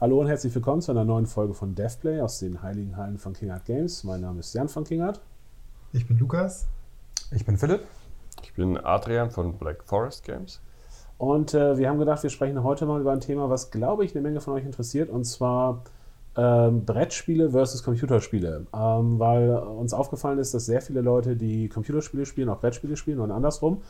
Hallo und herzlich willkommen zu einer neuen Folge von DevPlay aus den Heiligen Hallen von King Art Games. Mein Name ist Jan von King Art. Ich bin Lukas. Ich bin Philipp. Ich bin Adrian von Black Forest Games. Und äh, wir haben gedacht, wir sprechen heute mal über ein Thema, was, glaube ich, eine Menge von euch interessiert, und zwar ähm, Brettspiele versus Computerspiele. Ähm, weil uns aufgefallen ist, dass sehr viele Leute, die Computerspiele spielen, auch Brettspiele spielen und andersrum.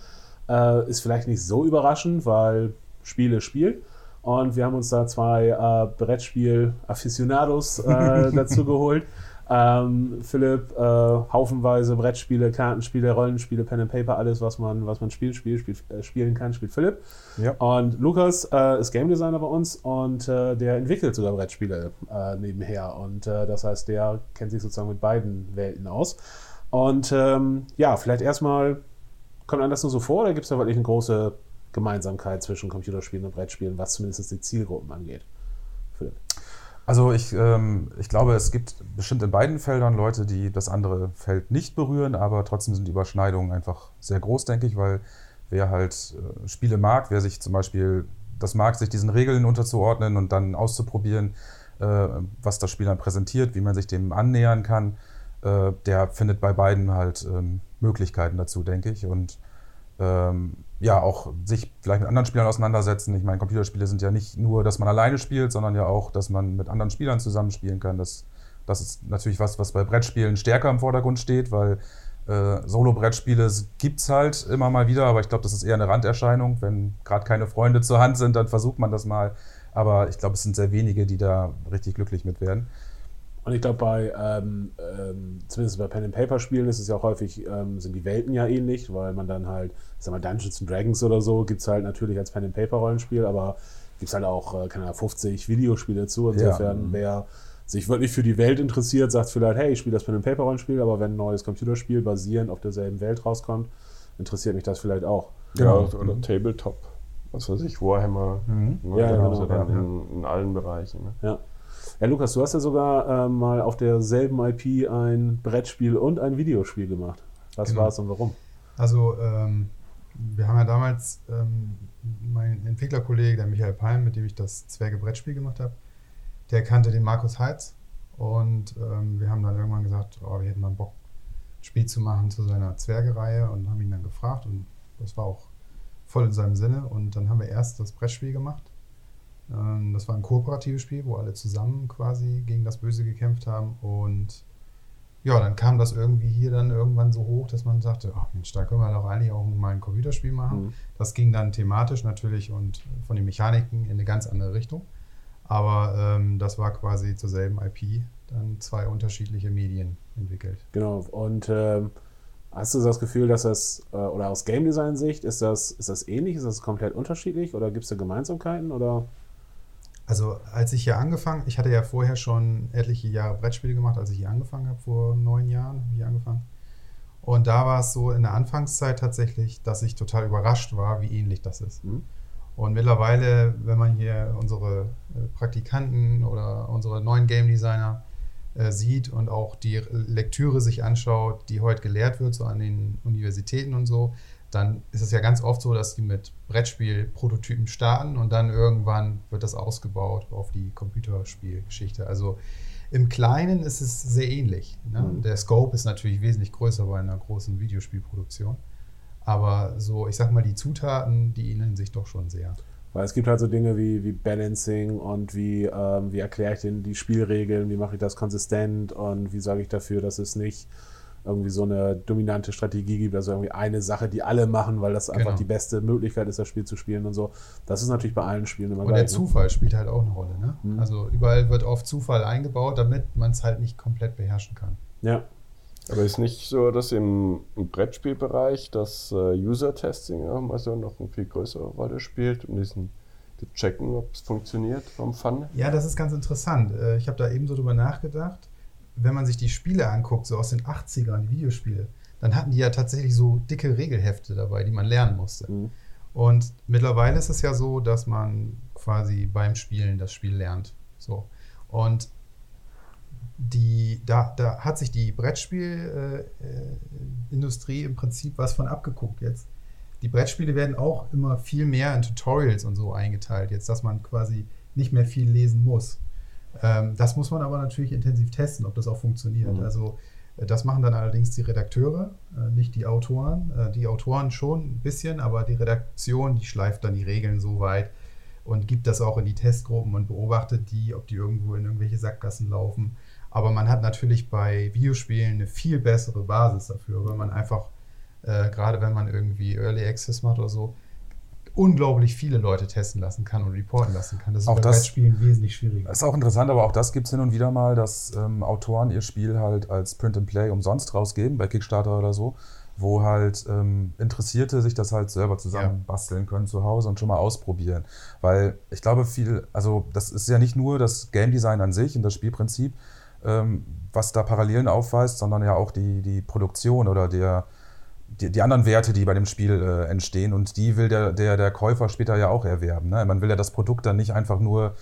Äh, ist vielleicht nicht so überraschend, weil Spiele Spiel. Und wir haben uns da zwei äh, Brettspiel-Aficionados äh, dazu geholt. Ähm, Philipp, äh, haufenweise Brettspiele, Kartenspiele, Rollenspiele, Pen and Paper, alles, was man, was man spielt, spiel, spiel, äh, spielen kann, spielt Philipp. Ja. Und Lukas äh, ist Game Designer bei uns und äh, der entwickelt sogar Brettspiele äh, nebenher. Und das heißt, der kennt sich sozusagen mit beiden Welten aus. Und ähm, ja, vielleicht erstmal, kommt einem das nur so vor oder gibt es da wirklich eine große Gemeinsamkeit zwischen Computerspielen und Brettspielen, was zumindest die Zielgruppen angeht? Philipp. Also ich, ähm, ich glaube, es gibt bestimmt in beiden Feldern Leute, die das andere Feld nicht berühren, aber trotzdem sind die Überschneidungen einfach sehr groß, denke ich, weil wer halt äh, Spiele mag, wer sich zum Beispiel das mag, sich diesen Regeln unterzuordnen und dann auszuprobieren, äh, was das Spiel dann präsentiert, wie man sich dem annähern kann, äh, der findet bei beiden halt ähm, Möglichkeiten dazu, denke ich. Und ähm, ja, auch sich vielleicht mit anderen Spielern auseinandersetzen. Ich meine, Computerspiele sind ja nicht nur, dass man alleine spielt, sondern ja auch, dass man mit anderen Spielern zusammenspielen kann. Das, das ist natürlich was, was bei Brettspielen stärker im Vordergrund steht, weil äh, Solo-Brettspiele gibt es halt immer mal wieder, aber ich glaube, das ist eher eine Randerscheinung. Wenn gerade keine Freunde zur Hand sind, dann versucht man das mal. Aber ich glaube, es sind sehr wenige, die da richtig glücklich mit werden. Und ich glaube, bei, ähm, ähm, zumindest bei Pen and Paper Spielen ist es ja auch häufig, ähm, sind die Welten ja ähnlich, weil man dann halt, ich sag mal, Dungeons and Dragons oder so gibt es halt natürlich als Pen and Paper Rollenspiel, aber gibt es halt auch, äh, keine Ahnung, 50 Videospiele zu. Insofern, ja. wer sich wirklich für die Welt interessiert, sagt vielleicht, hey, ich spiele das Pen and Paper Rollenspiel, aber wenn ein neues Computerspiel basierend auf derselben Welt rauskommt, interessiert mich das vielleicht auch. Genau, ja, oder mhm. Tabletop, was weiß ich, Warhammer. Mhm. Ne, ja, genau. Ja, in, in, allen Bereichen. Ne? Ja. Ja, Lukas, du hast ja sogar äh, mal auf derselben IP ein Brettspiel und ein Videospiel gemacht. Was genau. war es und warum? Also, ähm, wir haben ja damals ähm, mein Entwicklerkollege, der Michael Palm, mit dem ich das Zwerge-Brettspiel gemacht habe, der kannte den Markus Heitz und ähm, wir haben dann irgendwann gesagt, oh, wir hätten mal Bock, ein Spiel zu machen zu seiner Zwerge-Reihe und haben ihn dann gefragt und das war auch voll in seinem Sinne und dann haben wir erst das Brettspiel gemacht das war ein kooperatives Spiel, wo alle zusammen quasi gegen das Böse gekämpft haben. Und ja, dann kam das irgendwie hier dann irgendwann so hoch, dass man sagte, ach Mensch, da können wir doch eigentlich auch mal ein Computerspiel machen. Mhm. Das ging dann thematisch natürlich und von den Mechaniken in eine ganz andere Richtung. Aber ähm, das war quasi zur selben IP dann zwei unterschiedliche Medien entwickelt. Genau. Und ähm, hast du das Gefühl, dass das, äh, oder aus Game Design Sicht, ist das, ist das ähnlich? Ist das komplett unterschiedlich oder gibt es da Gemeinsamkeiten? Oder? Also als ich hier angefangen, ich hatte ja vorher schon etliche Jahre Brettspiele gemacht, als ich hier angefangen habe, vor neun Jahren habe ich hier angefangen. Und da war es so in der Anfangszeit tatsächlich, dass ich total überrascht war, wie ähnlich das ist. Mhm. Und mittlerweile, wenn man hier unsere äh, Praktikanten oder unsere neuen Game Designer äh, sieht und auch die Lektüre sich anschaut, die heute gelehrt wird, so an den Universitäten und so, dann ist es ja ganz oft so, dass die mit Brettspiel-Prototypen starten und dann irgendwann wird das ausgebaut auf die Computerspielgeschichte. Also im Kleinen ist es sehr ähnlich. Ne? Mhm. Der Scope ist natürlich wesentlich größer bei einer großen Videospielproduktion. Aber so, ich sag mal, die Zutaten, die ähneln sich doch schon sehr. Weil es gibt halt so Dinge wie, wie Balancing und wie, ähm, wie erkläre ich denn die Spielregeln, wie mache ich das konsistent und wie sage ich dafür, dass es nicht irgendwie so eine dominante Strategie gibt, also irgendwie eine Sache, die alle machen, weil das einfach genau. die beste Möglichkeit ist, das Spiel zu spielen und so. Das ist natürlich bei allen Spielen immer Und gleich, der ne? Zufall spielt halt auch eine Rolle. Ne? Mhm. Also überall wird oft Zufall eingebaut, damit man es halt nicht komplett beherrschen kann. Ja. Aber ist nicht so, dass im, im Brettspielbereich das äh, User-Testing ja, also noch eine viel größere Rolle spielt, um diesen zu checken, ob es funktioniert vom Fun? Ja, das ist ganz interessant. Äh, ich habe da eben so drüber nachgedacht wenn man sich die Spiele anguckt, so aus den 80ern, die Videospiele, dann hatten die ja tatsächlich so dicke Regelhefte dabei, die man lernen musste. Mhm. Und mittlerweile ist es ja so, dass man quasi beim Spielen das Spiel lernt. So. Und die, da, da hat sich die Brettspielindustrie äh, im Prinzip was von abgeguckt jetzt. Die Brettspiele werden auch immer viel mehr in Tutorials und so eingeteilt. Jetzt, dass man quasi nicht mehr viel lesen muss. Ähm, das muss man aber natürlich intensiv testen, ob das auch funktioniert. Mhm. Also äh, das machen dann allerdings die Redakteure, äh, nicht die Autoren. Äh, die Autoren schon ein bisschen, aber die Redaktion, die schleift dann die Regeln so weit und gibt das auch in die Testgruppen und beobachtet die, ob die irgendwo in irgendwelche Sackgassen laufen. Aber man hat natürlich bei Videospielen eine viel bessere Basis dafür, weil man einfach, äh, gerade wenn man irgendwie Early Access macht oder so, unglaublich viele Leute testen lassen kann und reporten lassen kann. Das ist Auch bei das- Brettspielen wesentlich schwieriger. Das ist auch interessant, aber auch das gibt es hin und wieder mal, dass ähm, Autoren ihr Spiel halt als Print and Play umsonst rausgeben, bei Kickstarter oder so, wo halt ähm, Interessierte sich das halt selber zusammen basteln können zu Hause und schon mal ausprobieren. Weil ich glaube, viel, also das ist ja nicht nur das Game Design an sich und das Spielprinzip, ähm, was da Parallelen aufweist, sondern ja auch die, die Produktion oder der, die, die anderen Werte, die bei dem Spiel äh, entstehen und die will der, der, der Käufer später ja auch erwerben. Ne? Man will ja das Produkt dann nicht einfach nur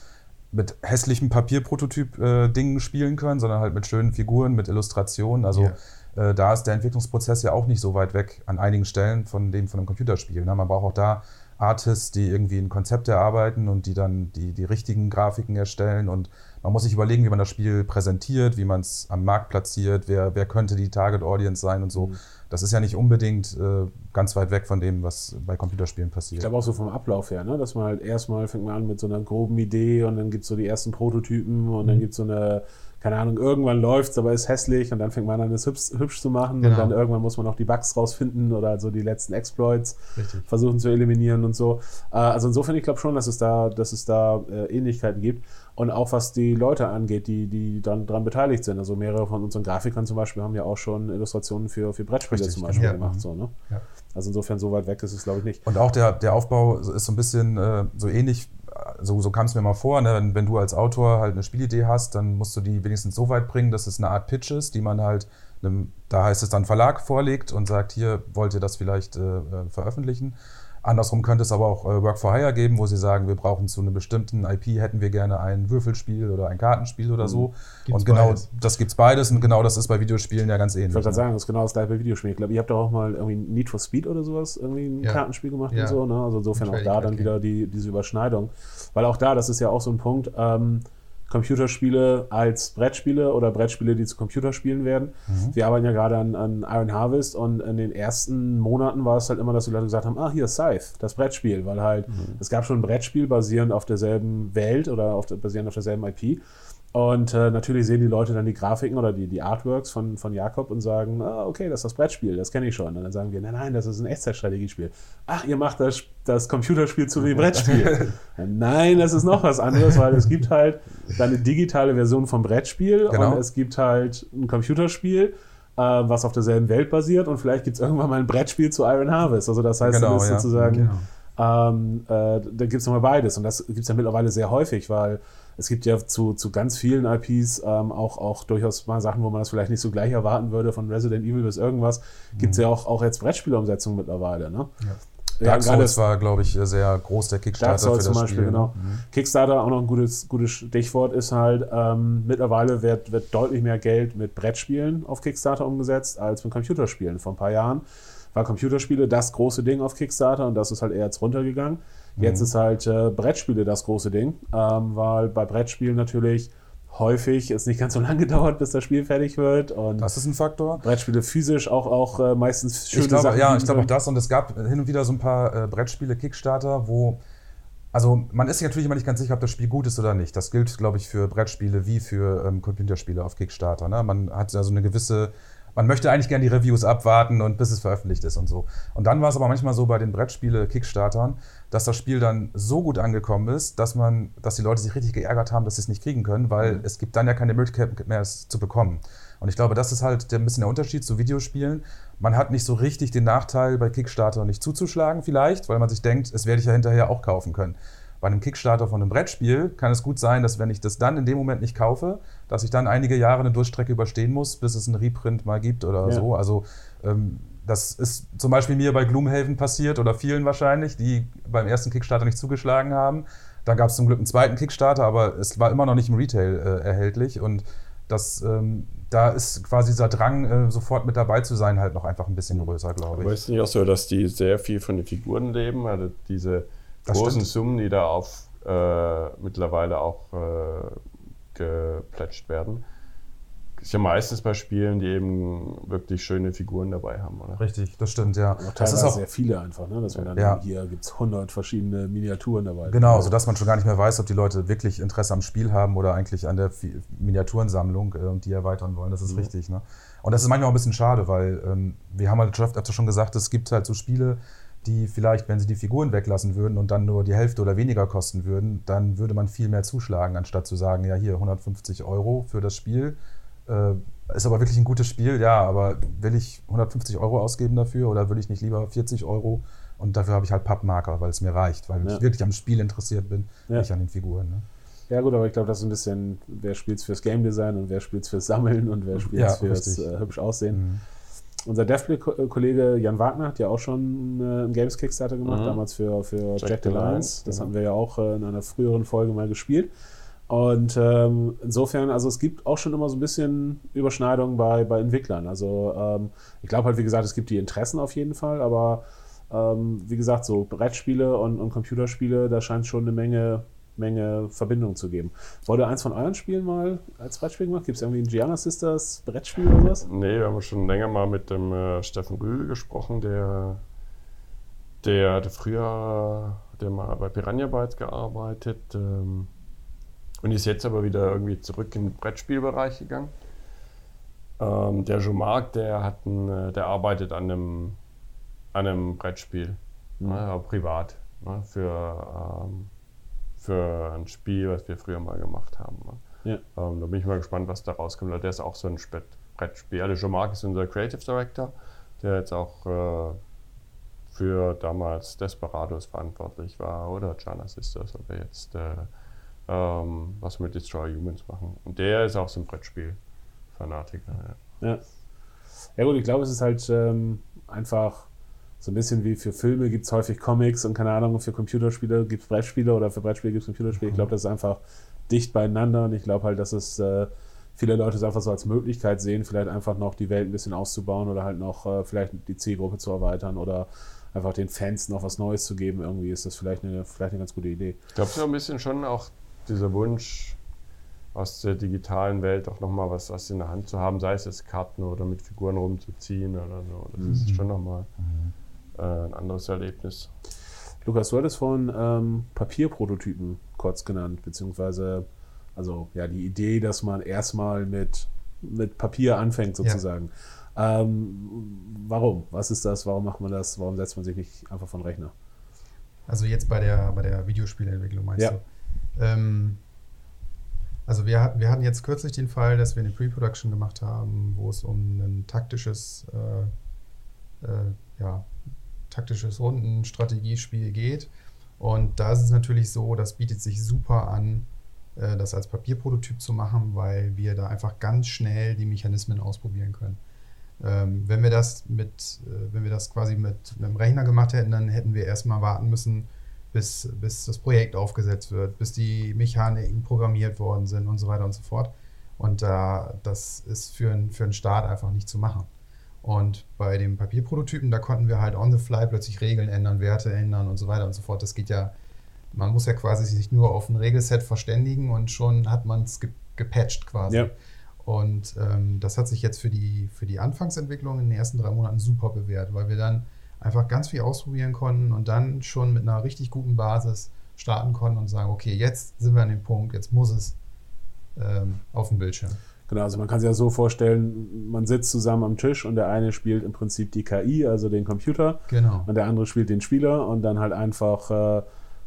mit hässlichem Papierprototyp-Dingen spielen können, sondern halt mit schönen Figuren, mit Illustrationen. Also äh, da ist der Entwicklungsprozess ja auch nicht so weit weg an einigen Stellen von dem von einem Computerspiel. Ne? Man braucht auch da Artists, die irgendwie ein Konzept erarbeiten und die dann die, die richtigen Grafiken erstellen. Und man muss sich überlegen, wie man das Spiel präsentiert, wie man es am Markt platziert, wer, wer könnte die Target Audience sein und so. Das ist ja nicht unbedingt äh, ganz weit weg von dem, was bei Computerspielen Ich passiert. glaube auch so vom Ablauf her, ne? dass man halt erstmal fängt man an mit so einer groben Idee und dann gibt es so die ersten Prototypen und dann gibt es so eine, keine Ahnung, irgendwann läuft es, aber ist hässlich und dann fängt man an, es hübsch, hübsch zu machen Genau. und dann irgendwann muss man noch die Bugs rausfinden oder so die letzten Exploits Richtig. versuchen zu eliminieren und so. Äh, also insofern, ich glaube schon, dass es da, dass es da äh, Ähnlichkeiten gibt. Und auch was die Leute angeht, die, die dann dran beteiligt sind. Also mehrere von unseren Grafikern zum Beispiel haben ja auch schon Illustrationen für, für Brettspiele Richtig, zum Beispiel ja. gemacht. So, ne? Ja. Also insofern so weit weg ist es, glaube ich, nicht. Und auch der, der Aufbau ist so ein bisschen äh, so ähnlich, so, so kam es mir mal vor, ne? wenn, wenn du als Autor halt eine Spielidee hast, dann musst du die wenigstens so weit bringen, dass es eine Art Pitch ist, die man halt, einem, da heißt es dann Verlag vorlegt und sagt, hier wollt ihr das vielleicht äh, äh, veröffentlichen. Andersrum könnte es aber auch äh, Work for Hire geben, wo sie sagen, wir brauchen zu einem bestimmten IP, hätten wir gerne ein Würfelspiel oder ein Kartenspiel oder so. Gibt's und genau beides. das gibt es beides und genau das ist bei Videospielen ja ganz ähnlich. Ich wollte gerade ne? sagen, das ist genau das gleiche bei Videospielen. Ich glaube, ihr habt doch auch mal irgendwie Need for Speed oder sowas, irgendwie ein Ja. Kartenspiel gemacht Ja. und so. Ne? Also insofern auch da dann wieder die, diese Überschneidung. Weil auch da, das ist ja auch so ein Punkt, ähm, Computerspiele als Brettspiele oder Brettspiele, die zu Computerspielen werden. Mhm. Wir arbeiten ja gerade an, an Iron Harvest und in den ersten Monaten war es halt immer, dass die Leute gesagt haben, ah, hier Scythe, das Brettspiel, weil halt, Mhm. es gab schon ein Brettspiel basierend auf derselben Welt oder auf, der- basierend auf derselben IP. Und äh, natürlich sehen die Leute dann die Grafiken oder die, die Artworks von, von Jakob und sagen, ah, okay, das ist das Brettspiel, das kenne ich schon. Und dann sagen wir, nein, nein, das ist ein Echtzeitstrategiespiel. Ach, ihr macht das, das Computerspiel zu wie Brettspiel. nein, das ist noch was anderes, weil es gibt halt dann eine digitale Version vom Brettspiel Genau. und es gibt halt ein Computerspiel, äh, was auf derselben Welt basiert und vielleicht gibt es irgendwann mal ein Brettspiel zu Iron Harvest. Also das heißt, Genau, das ist ja. sozusagen Genau. Ähm, äh, da gibt es nochmal beides. Und das gibt es ja mittlerweile sehr häufig, weil es gibt ja zu, zu ganz vielen IPs ähm, auch, auch durchaus mal Sachen, wo man das vielleicht nicht so gleich erwarten würde, von Resident Evil bis irgendwas, gibt es ja auch, auch jetzt Brettspielumsetzungen mittlerweile. Ne? Ja. Ja, Dark gerade Souls war, glaube ich, sehr groß der Kickstarter Dark Souls für zum das Beispiel, Spiel. genau. Mhm. Kickstarter, auch noch ein gutes, gutes Stichwort, ist halt, ähm, mittlerweile wird, wird deutlich mehr Geld mit Brettspielen auf Kickstarter umgesetzt als mit Computerspielen. Vor ein paar Jahren war Computerspiele das große Ding auf Kickstarter und das ist halt eher jetzt runtergegangen. Jetzt ist halt äh, Brettspiele das große Ding, ähm, weil bei Brettspielen natürlich häufig es nicht ganz so lange dauert, bis das Spiel fertig wird und Das ist ein Faktor. Brettspiele physisch auch, auch äh, meistens schöne Ich glaube, Sachen ja, ich glaube auch das. Und es gab hin und wieder so ein paar äh, Brettspiele, Kickstarter, wo. Also, man ist sich natürlich immer nicht ganz sicher, ob das Spiel gut ist oder nicht. Das gilt, glaube ich, für Brettspiele wie für ähm, Computerspiele auf Kickstarter. Ne? Man hat also eine gewisse. Man möchte eigentlich gerne die Reviews abwarten und bis es veröffentlicht ist und so. Und dann war es aber manchmal so bei den Brettspiele-Kickstartern, dass das Spiel dann so gut angekommen ist, dass man, dass die Leute sich richtig geärgert haben, dass sie es nicht kriegen können, weil es gibt dann ja keine Möglichkeit mehr, es zu bekommen. Und ich glaube, das ist halt der, ein bisschen der Unterschied zu Videospielen. Man hat nicht so richtig den Nachteil, bei Kickstarter nicht zuzuschlagen, vielleicht, weil man sich denkt, es werde ich ja hinterher auch kaufen können. Bei einem Kickstarter von einem Brettspiel kann es gut sein, dass wenn ich das dann in dem Moment nicht kaufe, dass ich dann einige Jahre eine Durchstrecke überstehen muss, bis es einen Reprint mal gibt oder Ja. so. Also ähm, das ist zum Beispiel mir bei Gloomhaven passiert oder vielen wahrscheinlich, die beim ersten Kickstarter nicht zugeschlagen haben. Dann gab es zum Glück einen zweiten Kickstarter, aber es war immer noch nicht im Retail äh, erhältlich und das, ähm, da ist quasi dieser Drang, äh, sofort mit dabei zu sein, halt noch einfach ein bisschen größer, glaube Aber ich. ist es nicht auch so, dass die sehr viel von den Figuren leben? Also diese Das großen stimmt. Summen, die da auf äh, mittlerweile auch äh, geplätscht werden. Ist ja meistens bei Spielen, die eben wirklich schöne Figuren dabei haben, oder? Richtig, das stimmt, ja. Auch Das ist auch sehr viele einfach, ne? dass man dann Ja. hier gibt es 100 verschiedene Miniaturen dabei. Genau, sodass man schon gar nicht mehr weiß, ob die Leute wirklich Interesse am Spiel haben oder eigentlich an der Miniaturensammlung äh, und die erweitern wollen. Das ist Mhm. richtig. Ne? Und das ist manchmal auch ein bisschen schade, weil ähm, wir haben halt schon gesagt, es gibt halt so Spiele, die vielleicht, wenn sie die Figuren weglassen würden und dann nur die Hälfte oder weniger kosten würden, dann würde man viel mehr zuschlagen, anstatt zu sagen, ja hier 150 Euro für das Spiel. Äh, ist aber wirklich ein gutes Spiel, ja, aber will ich 150 Euro ausgeben dafür oder will ich nicht lieber 40 Euro? Und dafür habe ich halt Pappmarker, weil es mir reicht, weil Ja. ich wirklich am Spiel interessiert bin, Ja. nicht an den Figuren. Ne? Ja gut, aber ich glaube, das ist ein bisschen, wer spielt fürs Game Design und wer spielt fürs Sammeln und wer spielt Ja, fürs äh, hübsch Aussehen. Mhm. Unser Devplay-Kollege Jan Wagner hat ja auch schon äh, einen Games-Kickstarter gemacht, Mhm. damals für, für Jack, Jack the Lions. Das genau. hatten wir ja auch äh, in einer früheren Folge mal gespielt. Und ähm, insofern, also es gibt auch schon immer so ein bisschen Überschneidungen bei, bei Entwicklern. Also ähm, ich glaube halt, wie gesagt, es gibt die Interessen auf jeden Fall, aber ähm, wie gesagt, so Brettspiele und, und Computerspiele, da scheint schon eine Menge, Menge Verbindung zu geben. Wurde eins von euren Spielen mal als Brettspiel gemacht? Gibt es irgendwie ein Gianna Sisters Brettspiel oder sowas? Nee, wir haben schon länger mal mit dem äh, Steffen Rühl gesprochen, der, der hatte früher der mal bei Piranha Bytes gearbeitet ähm, und ist jetzt aber wieder irgendwie zurück in den Brettspielbereich gegangen. Ähm, der Jean-Marc, der, hat ein, äh, der arbeitet an einem, an einem Brettspiel, Mhm. ne, privat, ne, für, ähm, für ein Spiel, was wir früher mal gemacht haben. Ne. Ja. Ähm, da bin ich mal gespannt, was da rauskommt. Der ist auch so ein Brettspiel. Also Jean-Marc ist unser Creative Director, der jetzt auch äh, für damals Desperados verantwortlich war oder Jana Sisters oder jetzt äh, ähm, was mit Destroy Humans machen. Und der ist auch so ein Brettspiel-Fanatiker. Ja. Ja. Ja gut, ich glaube, es ist halt ähm, einfach so ein bisschen wie für Filme gibt es häufig Comics und keine Ahnung, für Computerspiele gibt es Brettspiele oder für Brettspiele gibt es Computerspiele. Ich glaube, das ist einfach dicht beieinander und ich glaube halt, dass es äh, viele Leute es einfach so als Möglichkeit sehen, vielleicht einfach noch die Welt ein bisschen auszubauen oder halt noch äh, vielleicht die Zielgruppe zu erweitern oder einfach den Fans noch was Neues zu geben. Irgendwie ist das vielleicht eine, vielleicht eine ganz gute Idee. Ich glaube, so ein bisschen schon auch dieser Wunsch aus der digitalen Welt auch nochmal was, was in der Hand zu haben, sei es jetzt Karten oder mit Figuren rumzuziehen oder so. Das ist schon nochmal äh, ein anderes Erlebnis. Lukas, du hattest vorhin ähm, Papierprototypen kurz genannt, beziehungsweise also ja die Idee, dass man erstmal mit, mit Papier anfängt sozusagen. Ähm, warum? Was ist das? Warum macht man das? Warum setzt man sich nicht einfach von Rechner? Also jetzt bei der, bei der Videospielentwicklung meinst Ja. du? Ähm, also wir, wir hatten jetzt kürzlich den Fall, dass wir eine Pre-Production gemacht haben, wo es um ein taktisches, äh, äh, ja, taktisches Rundenstrategiespiel geht. Und da ist es natürlich so, das bietet sich super an, äh, das als Papierprototyp zu machen, weil wir da einfach ganz schnell die Mechanismen ausprobieren können. Ähm, wenn wir das mit, äh, wenn wir das quasi mit einem Rechner gemacht hätten, dann hätten wir erstmal warten müssen, bis, bis das Projekt aufgesetzt wird, bis die Mechaniken programmiert worden sind und so weiter und so fort. Und da das ist für, ein, für einen Start einfach nicht zu machen. Und bei dem Papierprototypen, da konnten wir halt on the fly plötzlich Regeln ändern, Werte ändern und so weiter und so fort. Das geht ja, man muss ja quasi sich nur auf ein Regelset verständigen und schon hat man es ge gepatcht quasi. Ja. Und ähm, das hat sich jetzt für die, für die Anfangsentwicklung in den ersten drei Monaten super bewährt, weil wir dann einfach ganz viel ausprobieren konnten und dann schon mit einer richtig guten Basis starten konnten und sagen, okay, jetzt sind wir an dem Punkt, jetzt muss es ähm, auf dem Bildschirm. Genau, also man kann sich ja so vorstellen, man sitzt zusammen am Tisch und der eine spielt im Prinzip die KI, also den Computer, Genau. und der andere spielt den Spieler und dann halt einfach, äh,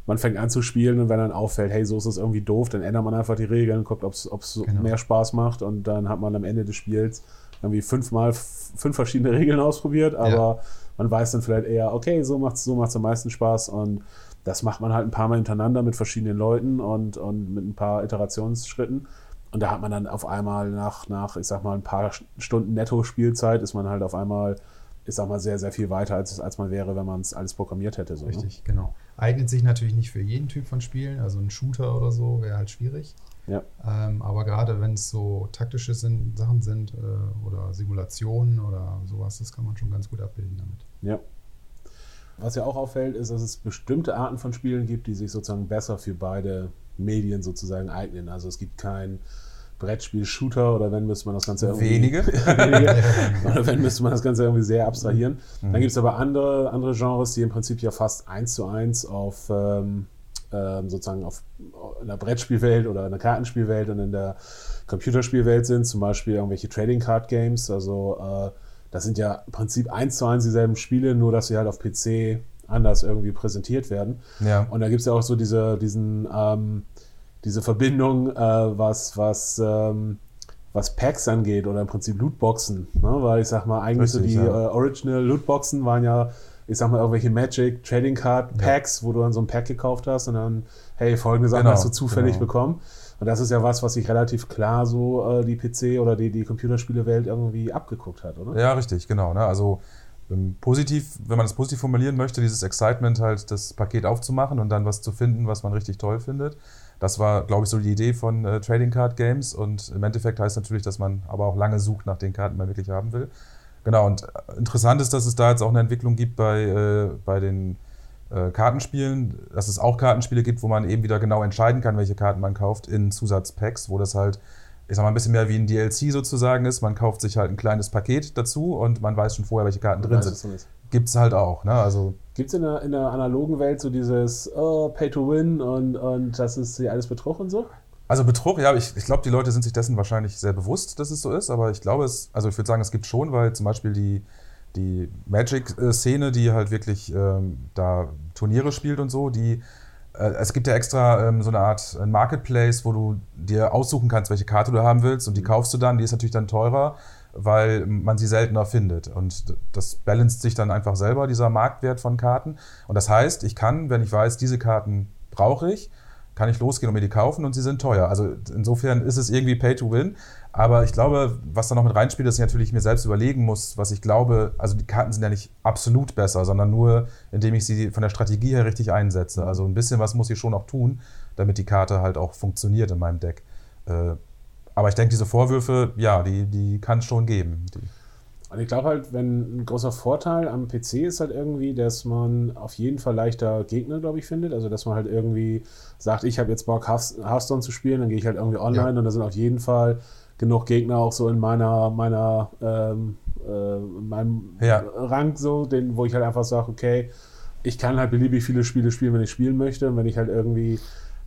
man fängt an zu spielen und wenn dann auffällt, hey, so ist es irgendwie doof, dann ändert man einfach die Regeln, guckt, ob es Genau. mehr Spaß macht und dann hat man am Ende des Spiels irgendwie fünfmal fünf verschiedene Regeln ausprobiert, aber Ja. man weiß dann vielleicht eher, okay, so macht es so macht's am meisten Spaß und das macht man halt ein paar Mal hintereinander mit verschiedenen Leuten und, und mit ein paar Iterationsschritten. Und da hat man dann auf einmal nach, nach, ich sag mal, ein paar Stunden Netto-Spielzeit ist man halt auf einmal, ich sag mal, sehr, sehr viel weiter, als, als man wäre, wenn man es alles programmiert hätte. So, ne? Richtig, genau. Eignet sich natürlich nicht für jeden Typ von Spielen, also ein Shooter oder so wäre halt schwierig. Ja. Ähm, aber gerade wenn es so taktische sind, Sachen sind äh, oder Simulationen oder sowas, das kann man schon ganz gut abbilden damit. Ja. Was ja auch auffällt, ist, dass es bestimmte Arten von Spielen gibt, die sich sozusagen besser für beide Medien sozusagen eignen. Also es gibt kein Brettspiel-Shooter oder wenn müsste man das Ganze irgendwie. Wenige. wenige. Oder wenn müsste man das Ganze irgendwie sehr abstrahieren. Mhm. Dann gibt es aber andere, andere Genres, die im Prinzip ja fast eins zu eins auf ähm, ähm, sozusagen auf in der Brettspielwelt oder in der Kartenspielwelt und in der Computerspielwelt sind, zum Beispiel irgendwelche Trading Card Games. Also äh, das sind ja im Prinzip eins zu eins dieselben Spiele, nur dass sie halt auf PC anders irgendwie präsentiert werden. Ja. Und da gibt es ja auch so diese, diesen, ähm, diese Verbindung, äh, was, was, ähm, was Packs angeht oder im Prinzip Lootboxen. Ne? Weil ich sag mal, eigentlich Richtig, so die ja. äh, Original Lootboxen waren ja, ich sag mal, irgendwelche Magic Trading Card Packs, wo du dann so ein Pack gekauft hast und dann, hey, folgende Sachen Genau, hast du zufällig genau. bekommen. Und das ist ja was, was sich relativ klar so äh, die PC oder die, die Computerspielewelt irgendwie abgeguckt hat, oder? Ja, richtig, genau. Ne? Also positiv, wenn man es positiv formulieren möchte, dieses Excitement halt, das Paket aufzumachen und dann was zu finden, was man richtig toll findet. Das war, glaube ich, so die Idee von äh, Trading Card Games und im Endeffekt heißt natürlich, dass man aber auch lange sucht nach den Karten, die man wirklich haben will. Genau, und äh, interessant ist, dass es da jetzt auch eine Entwicklung gibt bei, äh, bei den äh, Kartenspielen, dass es auch Kartenspiele gibt, wo man eben wieder genau entscheiden kann, welche Karten man kauft in Zusatzpacks, wo das halt, ich sag mal, ein bisschen mehr wie ein DLC sozusagen ist. Man kauft sich halt ein kleines Paket dazu und man weiß schon vorher, welche Karten drin sind. Gibt es halt auch, ne? Also, Gibt es in der, in der analogen Welt so dieses oh, Pay to Win und, und das ist hier alles Betrug und so? also Betrug, ja, ich, ich glaube, die Leute sind sich dessen wahrscheinlich sehr bewusst, dass es so ist, aber ich glaube es, also ich würde sagen, es gibt schon, weil zum Beispiel die, die Magic-Szene, die halt wirklich ähm, da Turniere spielt und so, die es gibt ja extra ähm, so eine Art äh, Marketplace, wo du dir aussuchen kannst, welche Karte du haben willst und die kaufst du dann. Die ist natürlich dann teurer, weil man sie seltener findet. Und das balanced sich dann einfach selber, dieser Marktwert von Karten. Und das heißt, ich kann, wenn ich weiß, diese Karten brauche ich, kann ich losgehen und mir die kaufen und sie sind teuer. Also insofern ist es irgendwie Pay to Win. Aber ich glaube, was da noch mit reinspielt, ist natürlich mir selbst überlegen muss, was ich glaube. Also die Karten sind ja nicht absolut besser, sondern nur, indem ich sie von der Strategie her richtig einsetze. Also ein bisschen was muss ich schon auch tun, damit die Karte halt auch funktioniert in meinem Deck. Äh, aber ich denke, diese Vorwürfe, ja, die, die kann es schon geben. Die, Und ich glaube halt, wenn ein großer Vorteil am PC ist halt irgendwie, dass man auf jeden Fall leichter Gegner, glaube ich, findet. Also dass man halt irgendwie sagt, ich habe jetzt Bock, Hearth- Hearthstone zu spielen, dann gehe ich halt irgendwie online Ja. und da sind auf jeden Fall genug Gegner auch so in meiner, meiner, ähm, äh, in meinem Ja. Rang so, den, wo ich halt einfach sage, okay, ich kann halt beliebig viele Spiele spielen, wenn ich spielen möchte. Und wenn ich halt irgendwie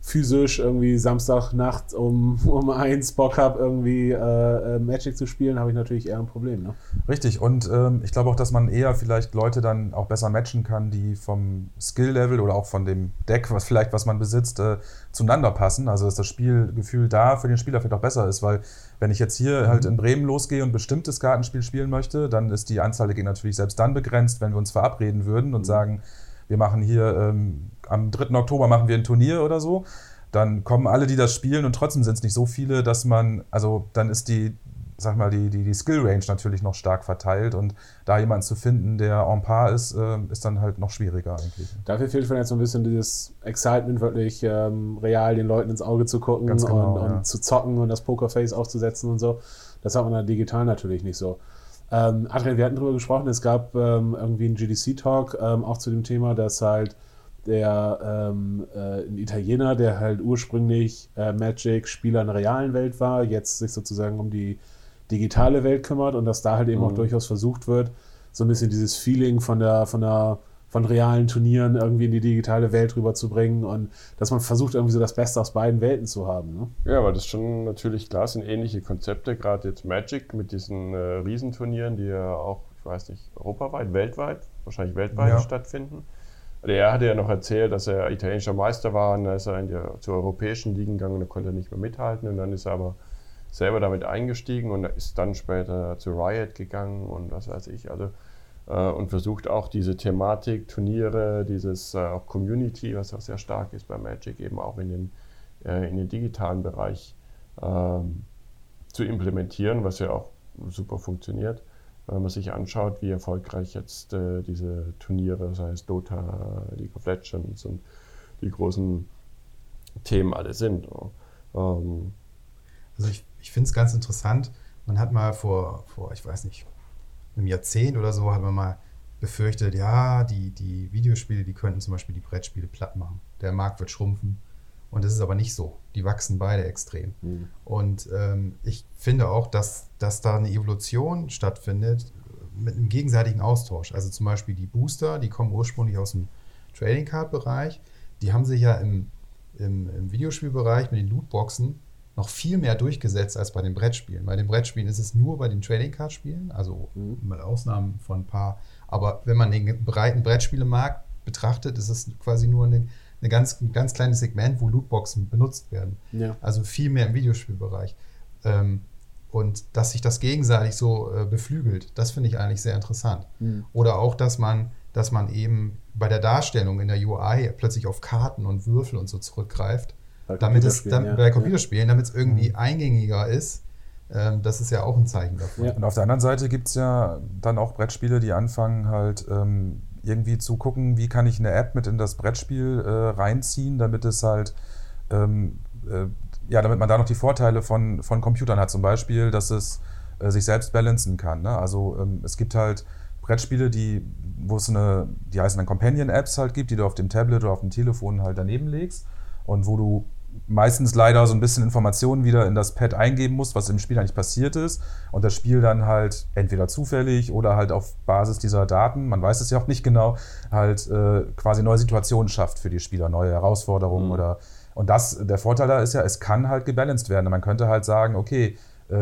physisch irgendwie Samstagnacht um, um eins Bock habe, irgendwie äh, äh, Magic zu spielen, habe ich natürlich eher ein Problem. Ne? Richtig, und ähm, ich glaube auch, dass man eher vielleicht Leute dann auch besser matchen kann, die vom Skill-Level oder auch von dem Deck, was vielleicht, was man besitzt, äh, zueinander passen. Also dass das Spielgefühl da für den Spieler vielleicht auch besser ist, weil wenn ich jetzt hier halt in Bremen losgehe und bestimmtes Kartenspiel spielen möchte, dann ist die Anzahl der Gegner natürlich selbst dann begrenzt, wenn wir uns verabreden würden und sagen, wir machen hier ähm, am 3. Oktober machen wir ein Turnier oder so, dann kommen alle, die das spielen und trotzdem sind es nicht so viele, dass man, also dann ist die, sag mal, die, die, die Skill-Range natürlich noch stark verteilt und da jemanden zu finden, der en par ist, äh, ist dann halt noch schwieriger eigentlich. Dafür fehlt vielleicht so ein bisschen dieses Excitement, wirklich ähm, real den Leuten ins Auge zu gucken genau, und, und ja. zu zocken und das Pokerface aufzusetzen und so. Das hat man dann digital natürlich nicht so. Ähm, Adrian, wir hatten darüber gesprochen, es gab ähm, irgendwie einen GDC-Talk ähm, auch zu dem Thema, dass halt der ähm, äh, ein Italiener, der halt ursprünglich äh, Magic-Spieler in der realen Welt war, jetzt sich sozusagen um die digitale Welt kümmert und dass da halt eben auch durchaus versucht wird, so ein bisschen dieses Feeling von der, von der, von realen Turnieren irgendwie in die digitale Welt rüberzubringen und dass man versucht, irgendwie so das Beste aus beiden Welten zu haben. Ne? Ja, weil das schon natürlich klar sind ähnliche Konzepte, gerade jetzt Magic mit diesen äh, Riesenturnieren, die ja auch, ich weiß nicht, europaweit, weltweit, wahrscheinlich weltweit Ja. stattfinden. Er hatte ja noch erzählt, dass er italienischer Meister war und dann ist er in die, zur europäischen Ligen gegangen und konnte nicht mehr mithalten und dann ist er aber selber damit eingestiegen und ist dann später zu Riot gegangen und was weiß ich. Also äh, und versucht auch diese Thematik, Turniere, dieses äh, Community, was auch sehr stark ist bei Magic, eben auch in den, äh, in den digitalen Bereich ähm, zu implementieren, was ja auch super funktioniert. Wenn man sich anschaut, wie erfolgreich jetzt äh, diese Turniere, sei es Dota, League of Legends und die großen Themen alle sind. Ähm, Also ich, ich finde es ganz interessant. Man hat mal vor, vor, ich weiß nicht, einem Jahrzehnt oder so, hat man mal befürchtet, ja, die, die Videospiele, die könnten zum Beispiel die Brettspiele platt machen. Der Markt wird schrumpfen. Und das ist aber nicht so. Die wachsen beide extrem. Mhm. Und ähm, ich finde auch, dass, dass da eine Evolution stattfindet mit einem gegenseitigen Austausch. Also zum Beispiel die Booster, die kommen ursprünglich aus dem Trading Card Bereich. Die haben sich ja im, im, im Videospielbereich mit den Lootboxen noch viel mehr durchgesetzt als bei den Brettspielen. Bei den Brettspielen ist es nur bei den Trading Card Spielen, also Mhm. mit Ausnahmen von ein paar. Aber wenn man den breiten Brettspielemarkt betrachtet, ist es quasi nur eine, eine ganz, ein ganz kleines Segment, wo Lootboxen benutzt werden. Ja. Also viel mehr im Videospielbereich. Ähm, und dass sich das gegenseitig so äh, beflügelt, das finde ich eigentlich sehr interessant. Mhm. Oder auch, dass man, dass man eben bei der Darstellung in der UI plötzlich auf Karten und Würfel und so zurückgreift, Bei damit es Computerspielen, dann, ja. bei Computerspielen, damit es irgendwie eingängiger ist. Ähm, das ist ja auch ein Zeichen davon. Ja. Und auf der anderen Seite gibt es ja dann auch Brettspiele, die anfangen halt ähm, irgendwie zu gucken, wie kann ich eine App mit in das Brettspiel äh, reinziehen, damit es halt, ähm, äh, ja, damit man da noch die Vorteile von, von Computern hat. Zum Beispiel, dass es äh, sich selbst balancen kann. Ne? Also ähm, es gibt halt Brettspiele, die, wo es eine, die heißen dann Companion-Apps halt gibt, die du auf dem Tablet oder auf dem Telefon halt daneben legst und wo du meistens leider so ein bisschen Informationen wieder in das Pad eingeben musst, was im Spiel eigentlich passiert ist und das Spiel dann halt entweder zufällig oder halt auf Basis dieser Daten, man weiß es ja auch nicht genau, halt äh, quasi neue Situationen schafft für die Spieler, neue Herausforderungen Mhm. oder und das, der Vorteil da ist ja, es kann halt gebalanced werden. Man könnte halt sagen, okay,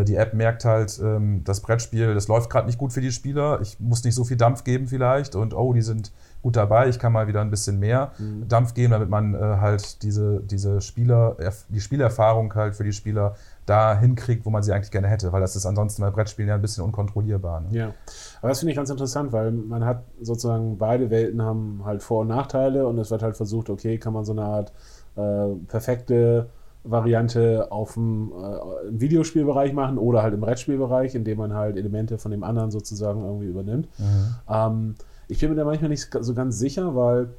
die App merkt halt, ähm, das Brettspiel, das läuft gerade nicht gut für die Spieler. Ich muss nicht so viel Dampf geben vielleicht und oh, die sind gut dabei. Ich kann mal wieder ein bisschen mehr Mhm. Dampf geben, damit man äh, halt diese, diese Spieler, die Spielerfahrung halt für die Spieler da hinkriegt, wo man sie eigentlich gerne hätte, weil das ist ansonsten bei Brettspielen ja ein bisschen unkontrollierbar. Ne? Ja, aber das finde ich ganz interessant, weil man hat sozusagen beide Welten haben halt Vor- und Nachteile und es wird halt versucht, okay, kann man so eine Art äh, perfekte Variante auf dem äh, Videospielbereich machen oder halt im Brettspielbereich, indem man halt Elemente von dem anderen sozusagen irgendwie übernimmt. Ähm, ich bin mir da manchmal nicht so ganz sicher, weil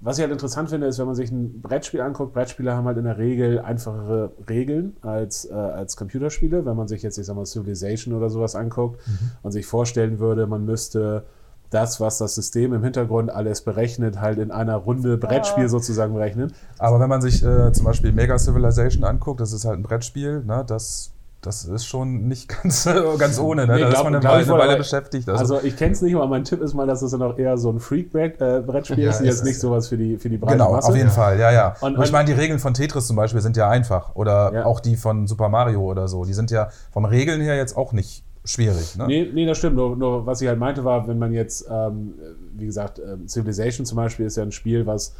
was ich halt interessant finde, ist, wenn man sich ein Brettspiel anguckt, Brettspiele haben halt in der Regel einfachere Regeln als, äh, als Computerspiele. Wenn man sich jetzt, ich sag mal, Civilization oder sowas anguckt und sich vorstellen würde, man müsste das, was das System im Hintergrund alles berechnet, halt in einer Runde Brettspiel sozusagen berechnen. Aber wenn man sich äh, zum Beispiel Mega Civilization anguckt, das ist halt ein Brettspiel, ne? das, das ist schon nicht ganz, ganz ohne. Ne? Nee, da ist glaub- man eine Weile, ich Weile beschäftigt. Also, ich kenne es nicht, aber mein Tipp ist mal, dass es dann auch eher so ein Freak-Brettspiel Ja, ist, und ist jetzt nicht sowas für die, für die breite Genau, Masse. auf jeden Fall, ja, ja. Und- Und, ich meine, die Regeln von Tetris zum Beispiel sind ja einfach. Oder Ja. auch die von Super Mario oder so. Die sind ja vom Regeln her jetzt auch nicht schwierig. Ne? Nee, nee, das stimmt. Nur, nur was ich halt meinte war, wenn man jetzt, ähm, wie gesagt, ähm, Civilization zum Beispiel ist ja ein Spiel, was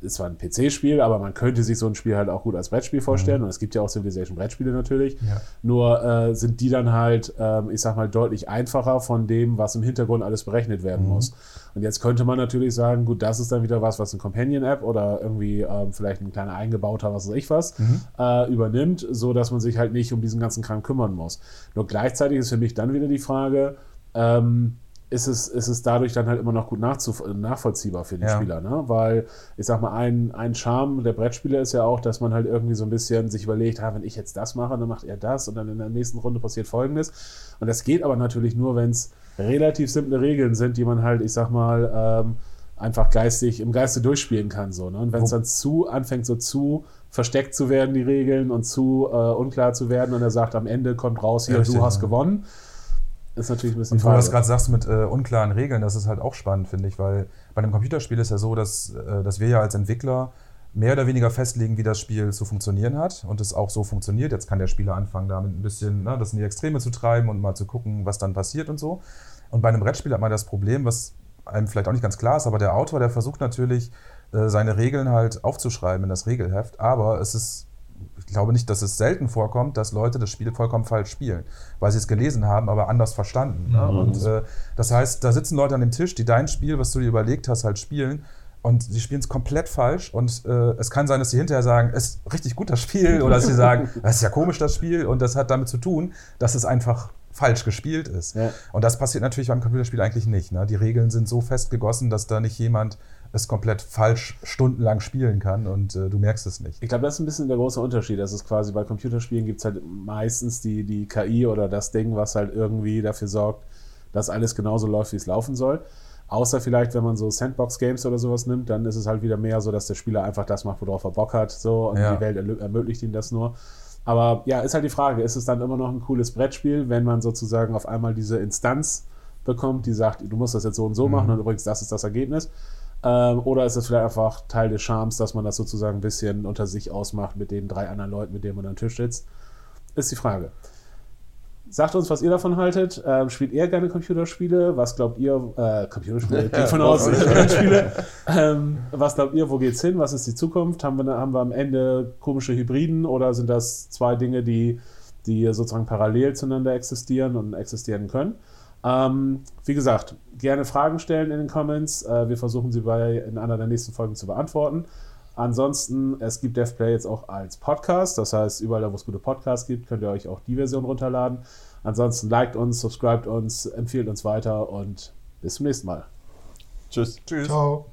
ist zwar ein PC-Spiel, aber man könnte sich so ein Spiel halt auch gut als Brettspiel vorstellen. Und es gibt ja auch Civilization-Brettspiele natürlich. Ja. Nur äh, sind die dann halt, ähm, ich sag mal, deutlich einfacher von dem, was im Hintergrund alles berechnet werden muss. Und jetzt könnte man natürlich sagen, gut, das ist dann wieder was, was eine Companion-App oder irgendwie ähm, vielleicht ein kleiner eingebauter, was weiß ich was, äh, übernimmt, so dass man sich halt nicht um diesen ganzen Kram kümmern muss. Nur gleichzeitig ist für mich dann wieder die Frage, ähm, ist es, ist es dadurch dann halt immer noch gut nachvollziehbar für die Ja. Spieler, ne? Weil ich sag mal, ein, ein Charme der Brettspiele ist ja auch, dass man halt irgendwie so ein bisschen sich überlegt, ah, wenn ich jetzt das mache, dann macht er das und dann in der nächsten Runde passiert folgendes. Und das geht aber natürlich nur, wenn es relativ simple Regeln sind, die man halt, ich sag mal, ähm, einfach geistig, im Geiste durchspielen kann. So, ne? Und wenn es dann zu anfängt, so zu versteckt zu werden, die Regeln, und zu äh, unklar zu werden, und er sagt, am Ende kommt raus, hier, Richtig, du hast ja. gewonnen, ist natürlich ein bisschen Und wo du das gerade sagst mit äh, unklaren Regeln, das ist halt auch spannend, finde ich, weil bei einem Computerspiel ist ja so, dass, äh, dass wir ja als Entwickler mehr oder weniger festlegen, wie das Spiel zu funktionieren hat und es auch so funktioniert. Jetzt kann der Spieler anfangen, damit ein bisschen ne, das in die Extreme zu treiben und mal zu gucken, was dann passiert und so. Und bei einem Brettspiel hat man das Problem, was einem vielleicht auch nicht ganz klar ist, aber der Autor, der versucht natürlich, äh, seine Regeln halt aufzuschreiben in das Regelheft, aber es ist ich glaube nicht, dass es selten vorkommt, dass Leute das Spiel vollkommen falsch spielen, weil sie es gelesen haben, aber anders verstanden. Ne? Und äh, das heißt, da sitzen Leute an dem Tisch, die dein Spiel, was du dir überlegt hast, halt spielen. Und sie spielen es komplett falsch. Und äh, es kann sein, dass sie hinterher sagen, es ist richtig gut das Spiel. Oder dass sie sagen, das ist ja komisch das Spiel. Und das hat damit zu tun, dass es einfach falsch gespielt ist. Ja. Und das passiert natürlich beim Computerspiel eigentlich nicht. Ne? Die Regeln sind so festgegossen, dass da nicht jemand es komplett falsch stundenlang spielen kann und äh, du merkst es nicht. Ich glaube, das ist ein bisschen der große Unterschied. Das ist quasi bei Computerspielen gibt es halt meistens die, die KI oder das Ding, was halt irgendwie dafür sorgt, dass alles genauso läuft, wie es laufen soll. Außer vielleicht, wenn man so Sandbox-Games oder sowas nimmt, dann ist es halt wieder mehr so, dass der Spieler einfach das macht, worauf er Bock hat. So, und Ja. die Welt ermöglicht ihm das nur. Aber ja, ist halt die Frage, ist es dann immer noch ein cooles Brettspiel, wenn man sozusagen auf einmal diese Instanz bekommt, die sagt, du musst das jetzt so und so Mhm. machen und übrigens, das ist das Ergebnis. Ähm, oder ist es vielleicht einfach Teil des Charmes, dass man das sozusagen ein bisschen unter sich ausmacht mit den drei anderen Leuten, mit denen man am Tisch sitzt? Ist die Frage. Sagt uns, was ihr davon haltet. Ähm, spielt ihr gerne Computerspiele? Was glaubt ihr? Äh, Computerspiele, geht von aus. Computerspiele. Ähm, was glaubt ihr, wo geht's hin? Was ist die Zukunft? Haben wir, haben wir am Ende komische Hybriden oder sind das zwei Dinge, die, die sozusagen parallel zueinander existieren und existieren können? Ähm, wie gesagt, gerne Fragen stellen in den Comments. Äh, wir versuchen sie bei, in einer der nächsten Folgen zu beantworten. Ansonsten, es gibt DevPlay jetzt auch als Podcast. Das heißt, überall da, wo es gute Podcasts gibt, könnt ihr euch auch die Version runterladen. Ansonsten liked uns, subscribt uns, empfiehlt uns weiter und bis zum nächsten Mal. Tschüss. Tschüss. Ciao.